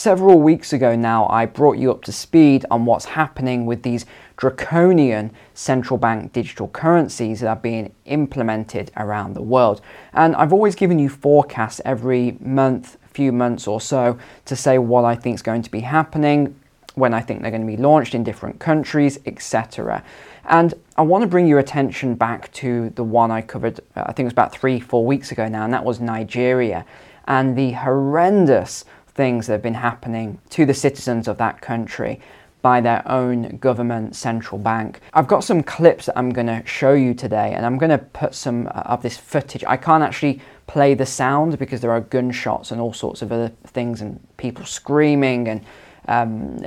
Several weeks ago now, I brought you up to speed on what's happening with these draconian central bank digital currencies that are being implemented around the world. And I've always given you forecasts every month, few months or so, to say what I think is going to be happening, when I think they're going to be launched in different countries, etc. And I want to bring your attention back to the one I covered, uh, I think it was about three, four weeks ago now, and that was Nigeria and the horrendous things that have been happening to the citizens of that country by their own government central bank. I've got some clips that I'm going to show you today, and I'm going to put some uh, of this footage. I can't actually play the sound because there are gunshots and all sorts of other things, and people screaming and um,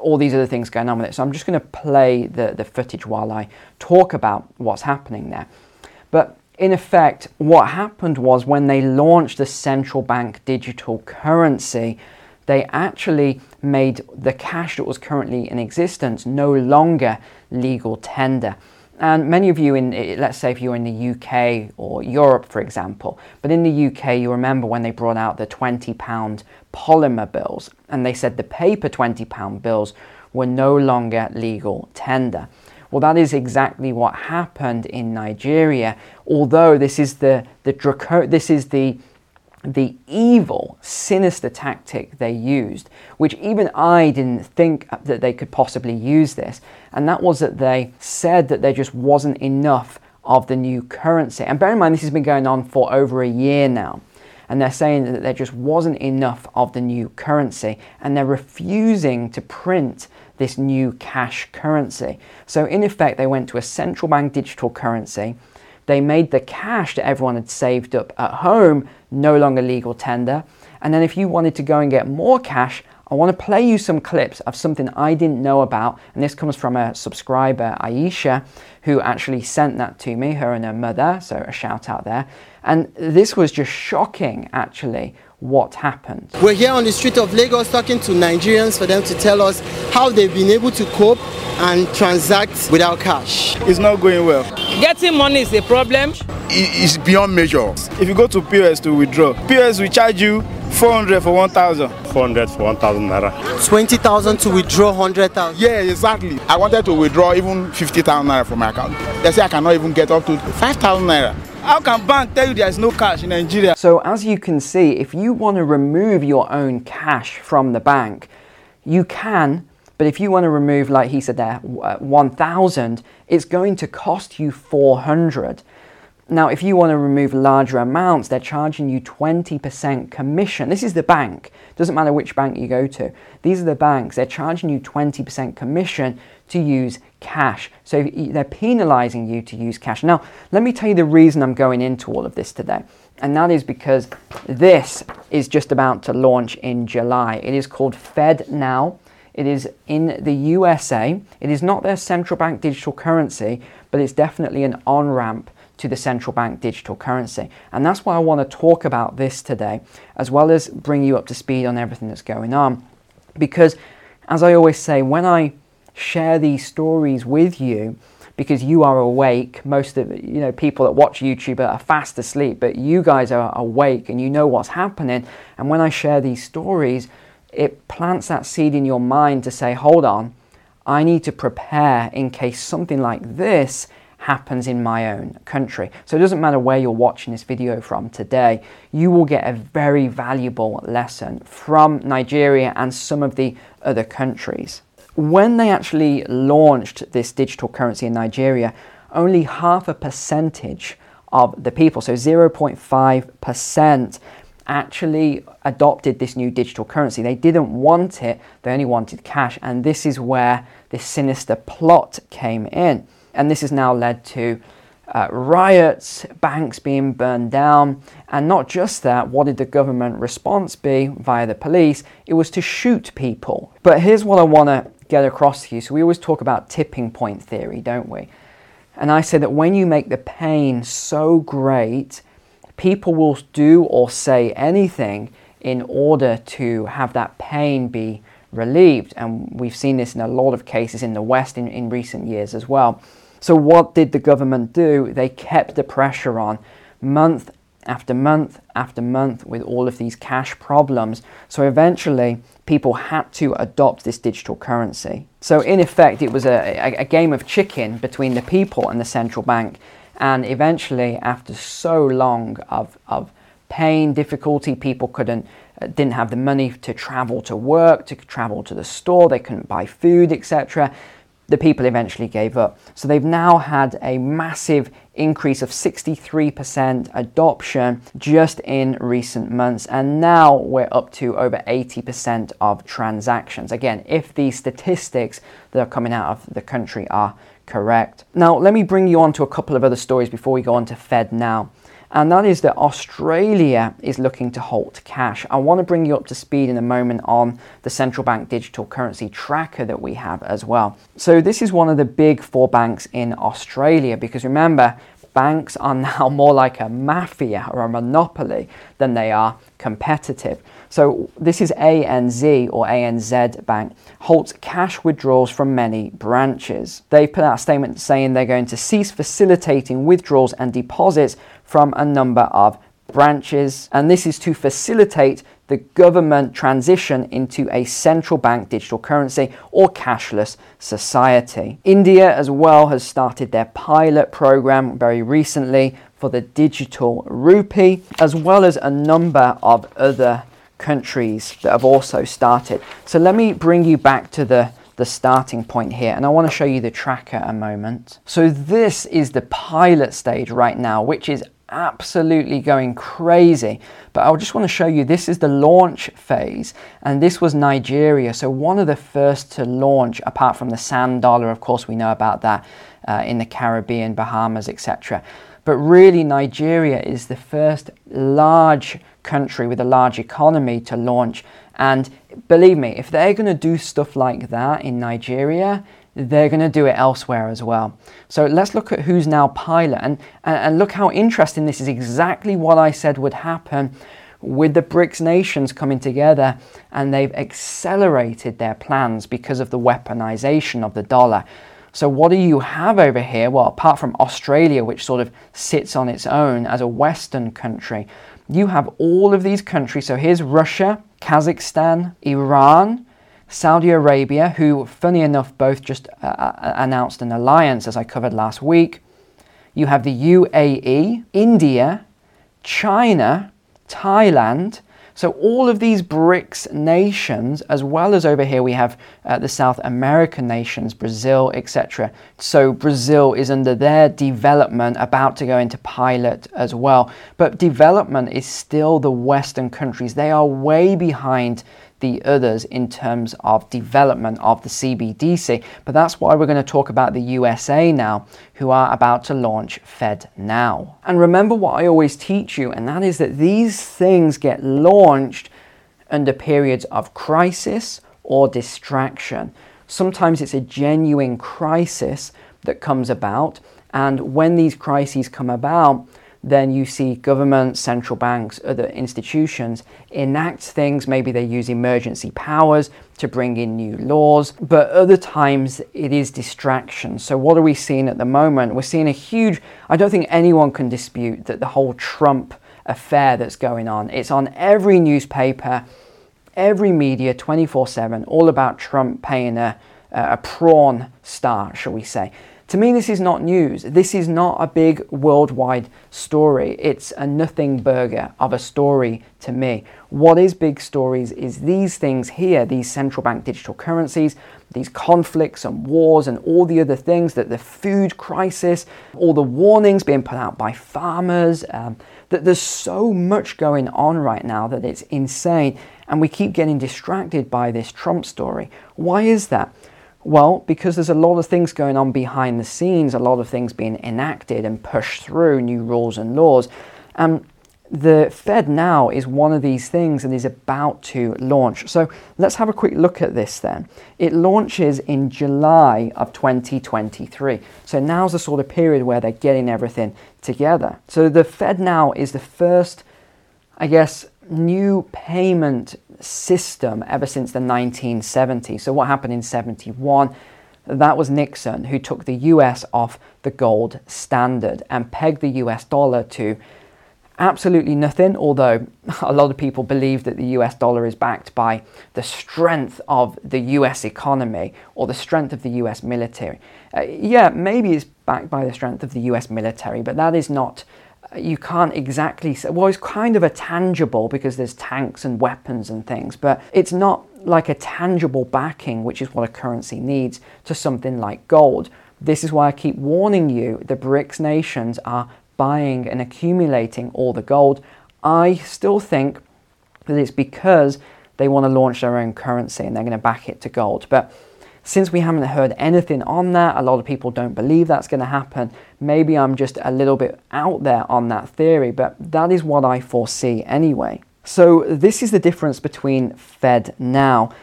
all these other things going on with it. So I'm just going to play the, the footage while I talk about what's happening there. But in effect, what happened was when they launched the central bank digital currency, they actually made the cash that was currently in existence no longer legal tender. And many of you in, let's say if you're in the UK or Europe, for example, but in the UK, you remember when they brought out the 20 pound polymer bills and they said the paper 20 pound bills were no longer legal tender. Well, that is exactly what happened in Nigeria. Although this is the the Draco- this is the the evil, sinister tactic they used, which even I didn't think that they could possibly use this, and that was that they said that there just wasn't enough of the new currency. And bear in mind, this has been going on for over a year now. And they're saying that there just wasn't enough of the new currency, and they're refusing to print this new cash currency. So, in effect, they went to a central bank digital currency. They made the cash that everyone had saved up at home no longer legal tender. And then, if you wanted to go and get more cash, I want to play you some clips of something I didn't know about. And this comes from a subscriber, Aisha, who actually sent that to me, her and her mother. So, a shout out there. And this was just shocking, actually, what happened. We're here on the street of Lagos talking to Nigerians for them to tell us how they've been able to cope and transact without cash. It's not going well. Getting money is a problem. It's beyond measure. If you go to POS to withdraw, POS will charge you 400 for 1,000. 400 for 1,000 naira. 20,000 to withdraw 100,000. Yeah, exactly. I wanted to withdraw even 50,000 naira from my account. They say I cannot even get up to 5,000 naira. How can bank tell you there is no cash in Nigeria? So as you can see, if you want to remove your own cash from the bank, you can, but if you want to remove, like he said there, uh, 1,000, it's going to cost you 400. Now, if you want to remove larger amounts, they're charging you 20% commission. This is the bank. Doesn't matter which bank you go to. These are the banks. They're charging you 20% commission to use cash. So they're penalizing you to use cash. Now, let me tell you the reason I'm going into all of this today. And that is because this is just about to launch in July. It is called FedNow. It is in the USA. It is not their central bank digital currency, but it's definitely an on ramp to the central bank digital currency. And that's why I want to talk about this today, as well as bring you up to speed on everything that's going on. Because, as I always say, when I share these stories with you, because you are awake, most of you know people that watch YouTube are fast asleep, but you guys are awake and you know what's happening. And when I share these stories, it plants that seed in your mind to say, hold on, I need to prepare in case something like this happens in my own country. So it doesn't matter where you're watching this video from today, you will get a very valuable lesson from Nigeria and some of the other countries. When they actually launched this digital currency in Nigeria, only half a percentage of the people, so 0.5%, actually adopted this new digital currency. They didn't want it, they only wanted cash, and this is where this sinister plot came in. And this has now led to uh, riots, banks being burned down, and not just that, what did the government response be via the police? It was to shoot people. But here's what I want to get across to you. So, we always talk about tipping point theory, don't we? And I say that when you make the pain so great, people will do or say anything in order to have that pain be relieved. And we've seen this in a lot of cases in the West in, in recent years as well. So, what did the government do? They kept the pressure on month after month after month with all of these cash problems. So, eventually, people had to adopt this digital currency. So, in effect, it was a, a, game of chicken between the people and the central bank. And eventually, after so long of, of pain, difficulty, people couldn't uh, didn't have the money to travel to work, to travel to the store, they couldn't buy food, etc. The people eventually gave up. So they've now had a massive increase of 63% adoption just in recent months, and now we're up to over 80% of transactions. Again, if these statistics that are coming out of the country are correct. Now, let me bring you on to a couple of other stories before we go on to Fed now and that is that Australia is looking to halt cash. I want to bring you up to speed in a moment on the central bank digital currency tracker that we have as well. So, this is one of the big four banks in Australia because remember, banks are now more like a mafia or a monopoly than they are competitive. So this is ANZ or ANZ Bank halts cash withdrawals from many branches. They've put out a statement saying they're going to cease facilitating withdrawals and deposits from a number of branches, and this is to facilitate the government transition into a central bank digital currency or cashless society. India, as well, has started their pilot program very recently for the digital rupee, as well as a number of other countries that have also started. So let me bring you back to the the starting point here and I want to show you the tracker a moment. So this is the pilot stage right now which is absolutely going crazy. But I just want to show you this is the launch phase, and this was Nigeria. So, one of the first to launch, apart from the sand dollar, of course, we know about that uh, in the Caribbean, Bahamas, etc. But really, Nigeria is the first large country with a large economy to launch. And believe me, if they're going to do stuff like that in Nigeria, they're going to do it elsewhere as well. So let's look at who's now pilot and, and look how interesting this is exactly what I said would happen with the BRICS nations coming together and they've accelerated their plans because of the weaponization of the dollar. So, what do you have over here? Well, apart from Australia, which sort of sits on its own as a Western country, you have all of these countries. So, here's Russia, Kazakhstan, Iran, Saudi Arabia, who, funny enough, both just uh, uh, announced an alliance, as I covered last week. You have the UAE, India, China, Thailand. So, all of these BRICS nations, as well as over here we have uh, the South American nations, Brazil, etc. So, Brazil is under their development, about to go into pilot as well. But development is still the Western countries. They are way behind the others in terms of development of the CBDC. But that's why we're going to talk about the USA now, who are about to launch Fed Now. And remember what I always teach you, and that is that these things get launched under periods of crisis or distraction. Sometimes it's a genuine crisis that comes about, and when these crises come about, then you see governments, central banks, other institutions enact things. Maybe they use emergency powers to bring in new laws, but other times it is distraction. So, what are we seeing at the moment? We're seeing a huge, I don't think anyone can dispute that the whole Trump affair that's going on, it's on every newspaper, every media 24 7, all about Trump paying a, a prawn star, shall we say. To me, this is not news. This is not a big worldwide story. It's a nothing burger of a story to me. What is big stories is these things here, these central bank digital currencies, these conflicts and wars and all the other things that the food crisis, all the warnings being put out by farmers, um, that there's so much going on right now that it's insane. And we keep getting distracted by this Trump story. Why is that? Well, because there's a lot of things going on behind the scenes, a lot of things being enacted and pushed through, new rules and laws. Um, the Fed now is one of these things and is about to launch. So let's have a quick look at this then. It launches in July of 2023. So now's the sort of period where they're getting everything together. So the Fed now is the first, I guess, new payment system ever since the 1970s. So, what happened in 71? That was Nixon who took the US off the gold standard and pegged the US dollar to absolutely nothing, although a lot of people believe that the US dollar is backed by the strength of the US economy or the strength of the US military. Uh, yeah, maybe it's backed by the strength of the US military, but that is not, you can't exactly say, well, it's kind of a tangible because there's tanks and weapons and things, but it's not like a tangible backing, which is what a currency needs, to something like gold. This is why I keep warning you the BRICS nations are buying and accumulating all the gold. I still think that it's because they want to launch their own currency and they're going to back it to gold. But since we haven't heard anything on that, a lot of people don't believe that's going to happen. Maybe I'm just a little bit out there on that theory, but that is what I foresee anyway. So, this is the difference between Fed now.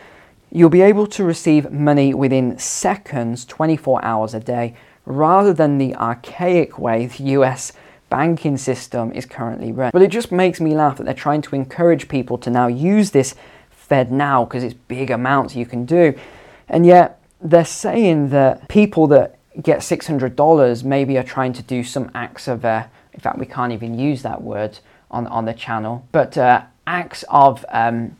You'll be able to receive money within seconds, 24 hours a day, rather than the archaic way the US banking system is currently run. But it just makes me laugh that they're trying to encourage people to now use this Fed now because it's big amounts you can do. And yet they're saying that people that get $600 maybe are trying to do some acts of, uh, in fact, we can't even use that word on, on the channel, but uh, acts of, um,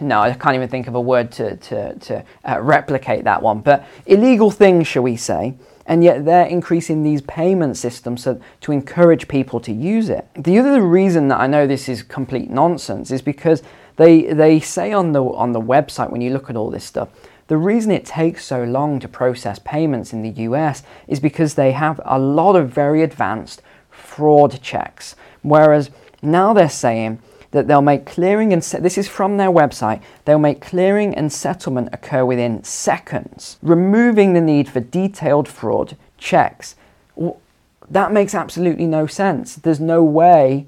no, I can't even think of a word to, to, to uh, replicate that one, but illegal things, shall we say and yet they're increasing these payment systems so, to encourage people to use it. The other reason that I know this is complete nonsense is because they, they say on the, on the website when you look at all this stuff, the reason it takes so long to process payments in the US is because they have a lot of very advanced fraud checks. Whereas now they're saying that they'll make clearing and se- this is from their website they'll make clearing and settlement occur within seconds removing the need for detailed fraud checks that makes absolutely no sense there's no way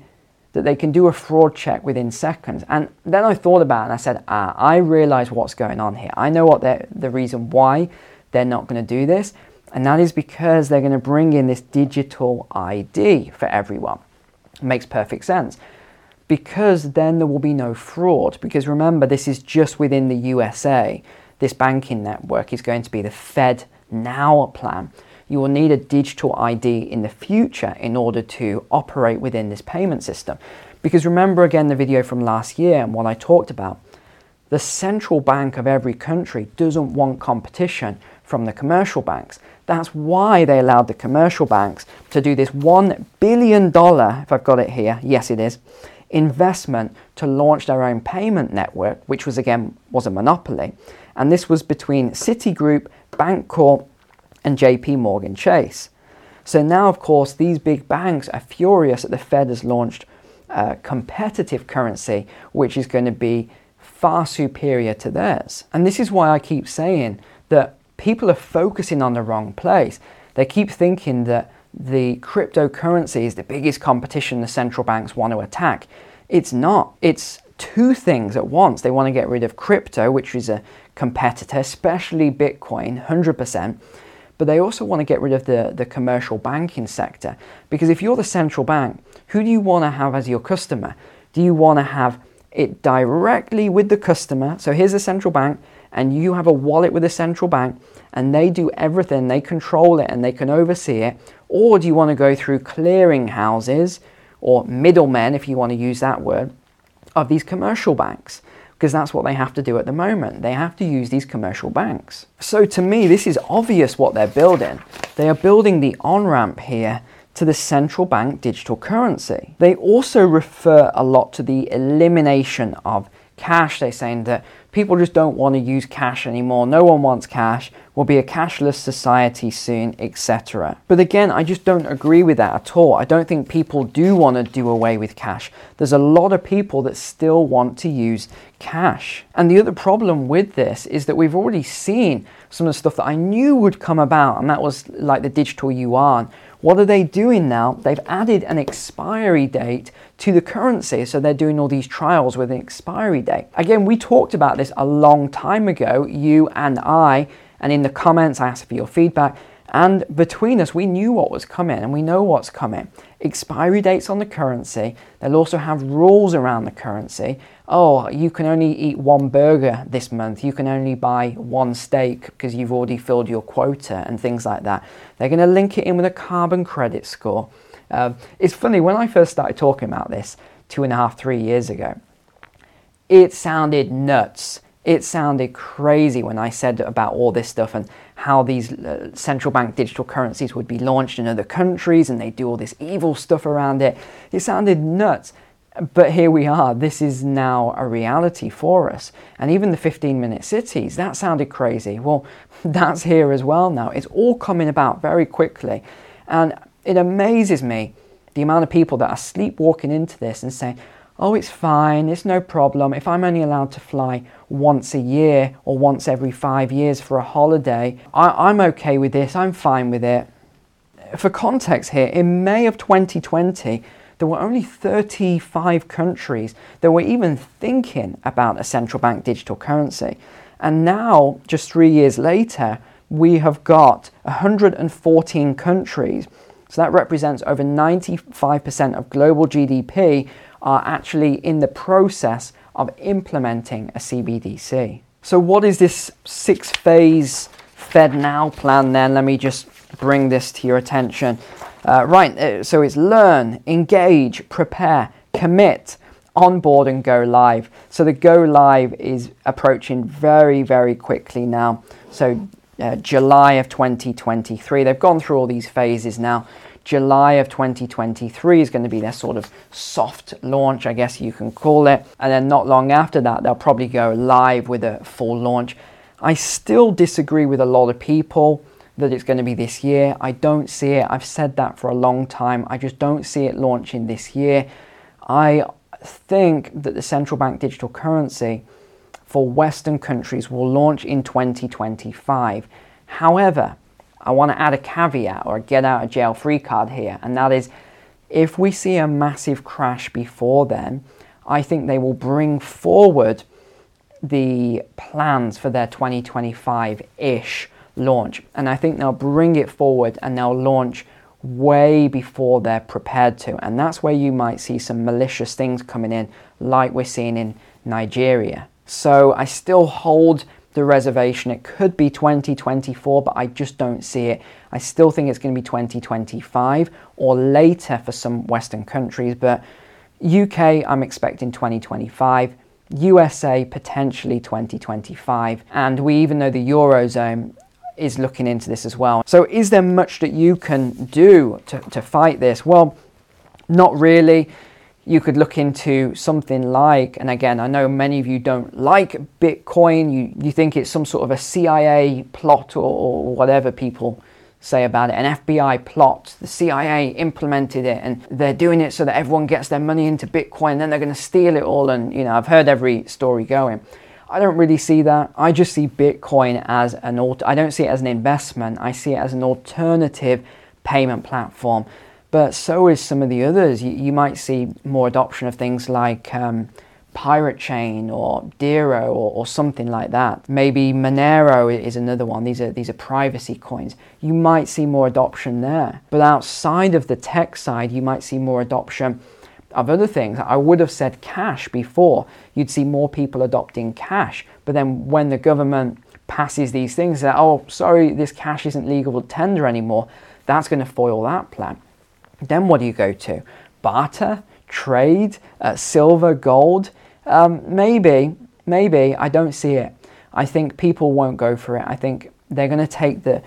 that they can do a fraud check within seconds and then i thought about it and i said ah i realize what's going on here i know what the reason why they're not going to do this and that is because they're going to bring in this digital id for everyone it makes perfect sense because then there will be no fraud. Because remember, this is just within the USA. This banking network is going to be the Fed Now plan. You will need a digital ID in the future in order to operate within this payment system. Because remember again the video from last year and what I talked about. The central bank of every country doesn't want competition from the commercial banks. That's why they allowed the commercial banks to do this $1 billion, if I've got it here, yes it is, investment to launch their own payment network, which was again was a monopoly. And this was between Citigroup, Bancorp, and JP Morgan Chase. So now, of course, these big banks are furious that the Fed has launched a competitive currency, which is going to be far superior to theirs. And this is why I keep saying that people are focusing on the wrong place. They keep thinking that the cryptocurrency is the biggest competition the central banks want to attack. It's not. It's two things at once. They want to get rid of crypto, which is a competitor, especially Bitcoin, 100%. But they also want to get rid of the, the commercial banking sector. Because if you're the central bank, who do you want to have as your customer? Do you want to have it directly with the customer? So here's the central bank, and you have a wallet with the central bank, and they do everything, they control it, and they can oversee it. Or do you want to go through clearing houses or middlemen, if you want to use that word, of these commercial banks? Because that's what they have to do at the moment. They have to use these commercial banks. So to me, this is obvious what they're building. They are building the on ramp here to the central bank digital currency. They also refer a lot to the elimination of cash. They're saying that people just don't want to use cash anymore. No one wants cash. We'll be a cashless society soon, etc. But again, I just don't agree with that at all. I don't think people do want to do away with cash. There's a lot of people that still want to use cash. And the other problem with this is that we've already seen some of the stuff that I knew would come about, and that was like the digital yuan what are they doing now? They've added an expiry date to the currency, so they're doing all these trials with an expiry date. Again, we talked about this a long time ago, you and I, and in the comments, I asked for your feedback. And between us, we knew what was coming and we know what's coming. Expiry dates on the currency. They'll also have rules around the currency. Oh, you can only eat one burger this month. You can only buy one steak because you've already filled your quota and things like that. They're going to link it in with a carbon credit score. Um, it's funny, when I first started talking about this two and a half, three years ago, it sounded nuts. It sounded crazy when I said about all this stuff and how these uh, central bank digital currencies would be launched in other countries and they do all this evil stuff around it. It sounded nuts. But here we are. This is now a reality for us. And even the 15 minute cities, that sounded crazy. Well, that's here as well now. It's all coming about very quickly. And it amazes me the amount of people that are sleepwalking into this and saying, oh, it's fine, it's no problem. If I'm only allowed to fly once a year or once every five years for a holiday, I, am okay with this, I'm fine with it. For context here, in May of 2020, there were only 35 countries that were even thinking about a central bank digital currency. And now, just three years later, we have got 114 countries. So that represents over 95% of global GDP are actually in the process of implementing a CBDC. So, what is this six phase Fed Now plan then? Let me just bring this to your attention. Uh, right, uh, so it's learn, engage, prepare, commit, onboard, and go live. So, the go live is approaching very, very quickly now. So, uh, July of 2023. They've gone through all these phases now. July of 2023 is going to be their sort of soft launch, I guess you can call it. And then not long after that, they'll probably go live with a full launch. I still disagree with a lot of people that it's going to be this year. I don't see it. I've said that for a long time. I just don't see it launching this year. I think that the central bank digital currency for Western countries will launch in 2025. However, I want to add a caveat or a get out of jail free card here, and that is if we see a massive crash before then, I think they will bring forward the plans for their 2025 ish launch. And I think they'll bring it forward and they'll launch way before they're prepared to. And that's where you might see some malicious things coming in, like we're seeing in Nigeria. So I still hold the reservation. It could be 2024, but I just don't see it. I still think it's going to be 2025 or later for some Western countries, but UK, I'm expecting 2025. USA potentially 2025, and we even know the Eurozone is looking into this as well. So, is there much that you can do to, to fight this? Well, not really you could look into something like, and again, I know many of you don't like Bitcoin, you, you think it's some sort of a CIA plot or, or whatever people say about it, an FBI plot. The CIA implemented it and they're doing it so that everyone gets their money into Bitcoin, and then they're going to steal it all. And, you know, I've heard every story going. I don't really see that. I just see Bitcoin as an alt. I don't see it as an investment. I see it as an alternative payment platform but so is some of the others. You, you might see more adoption of things like um, Pirate Chain or Dero or, or, something like that. Maybe Monero is another one. These are these are privacy coins. You might see more adoption there. But outside of the tech side, you might see more adoption of other things. I would have said cash before. You'd see more people adopting cash. But then when the government passes these things that oh sorry this cash isn't legal tender anymore, that's going to foil that plan. Then what do you go to? Barter, trade, uh, silver, gold? Um, maybe, maybe. I don't see it. I think people won't go for it. I think they're going to take the.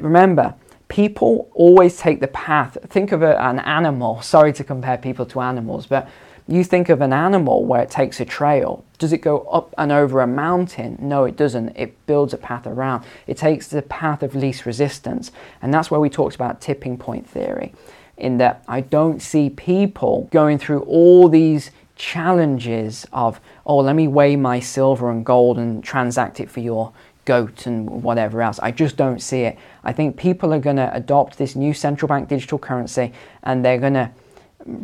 Remember, people always take the path. Think of an animal. Sorry to compare people to animals, but you think of an animal where it takes a trail. Does it go up and over a mountain? No, it doesn't. It builds a path around. It takes the path of least resistance. And that's where we talked about tipping point theory in that I don't see people going through all these challenges of, oh, let me weigh my silver and gold and transact it for your goat and whatever else. I just don't see it. I think people are going to adopt this new central bank digital currency and they're going to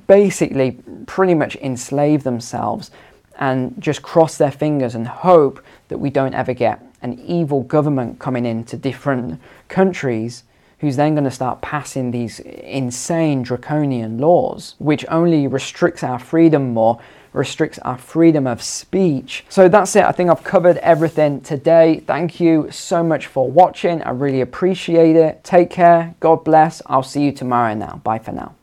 basically pretty much enslave themselves and just cross their fingers and hope that we don't ever get an evil government coming into different countries who's then going to start passing these insane draconian laws, which only restricts our freedom more, restricts our freedom of speech. So that's it. I think I've covered everything today. Thank you so much for watching. I really appreciate it. Take care. God bless. I'll see you tomorrow now. Bye for now.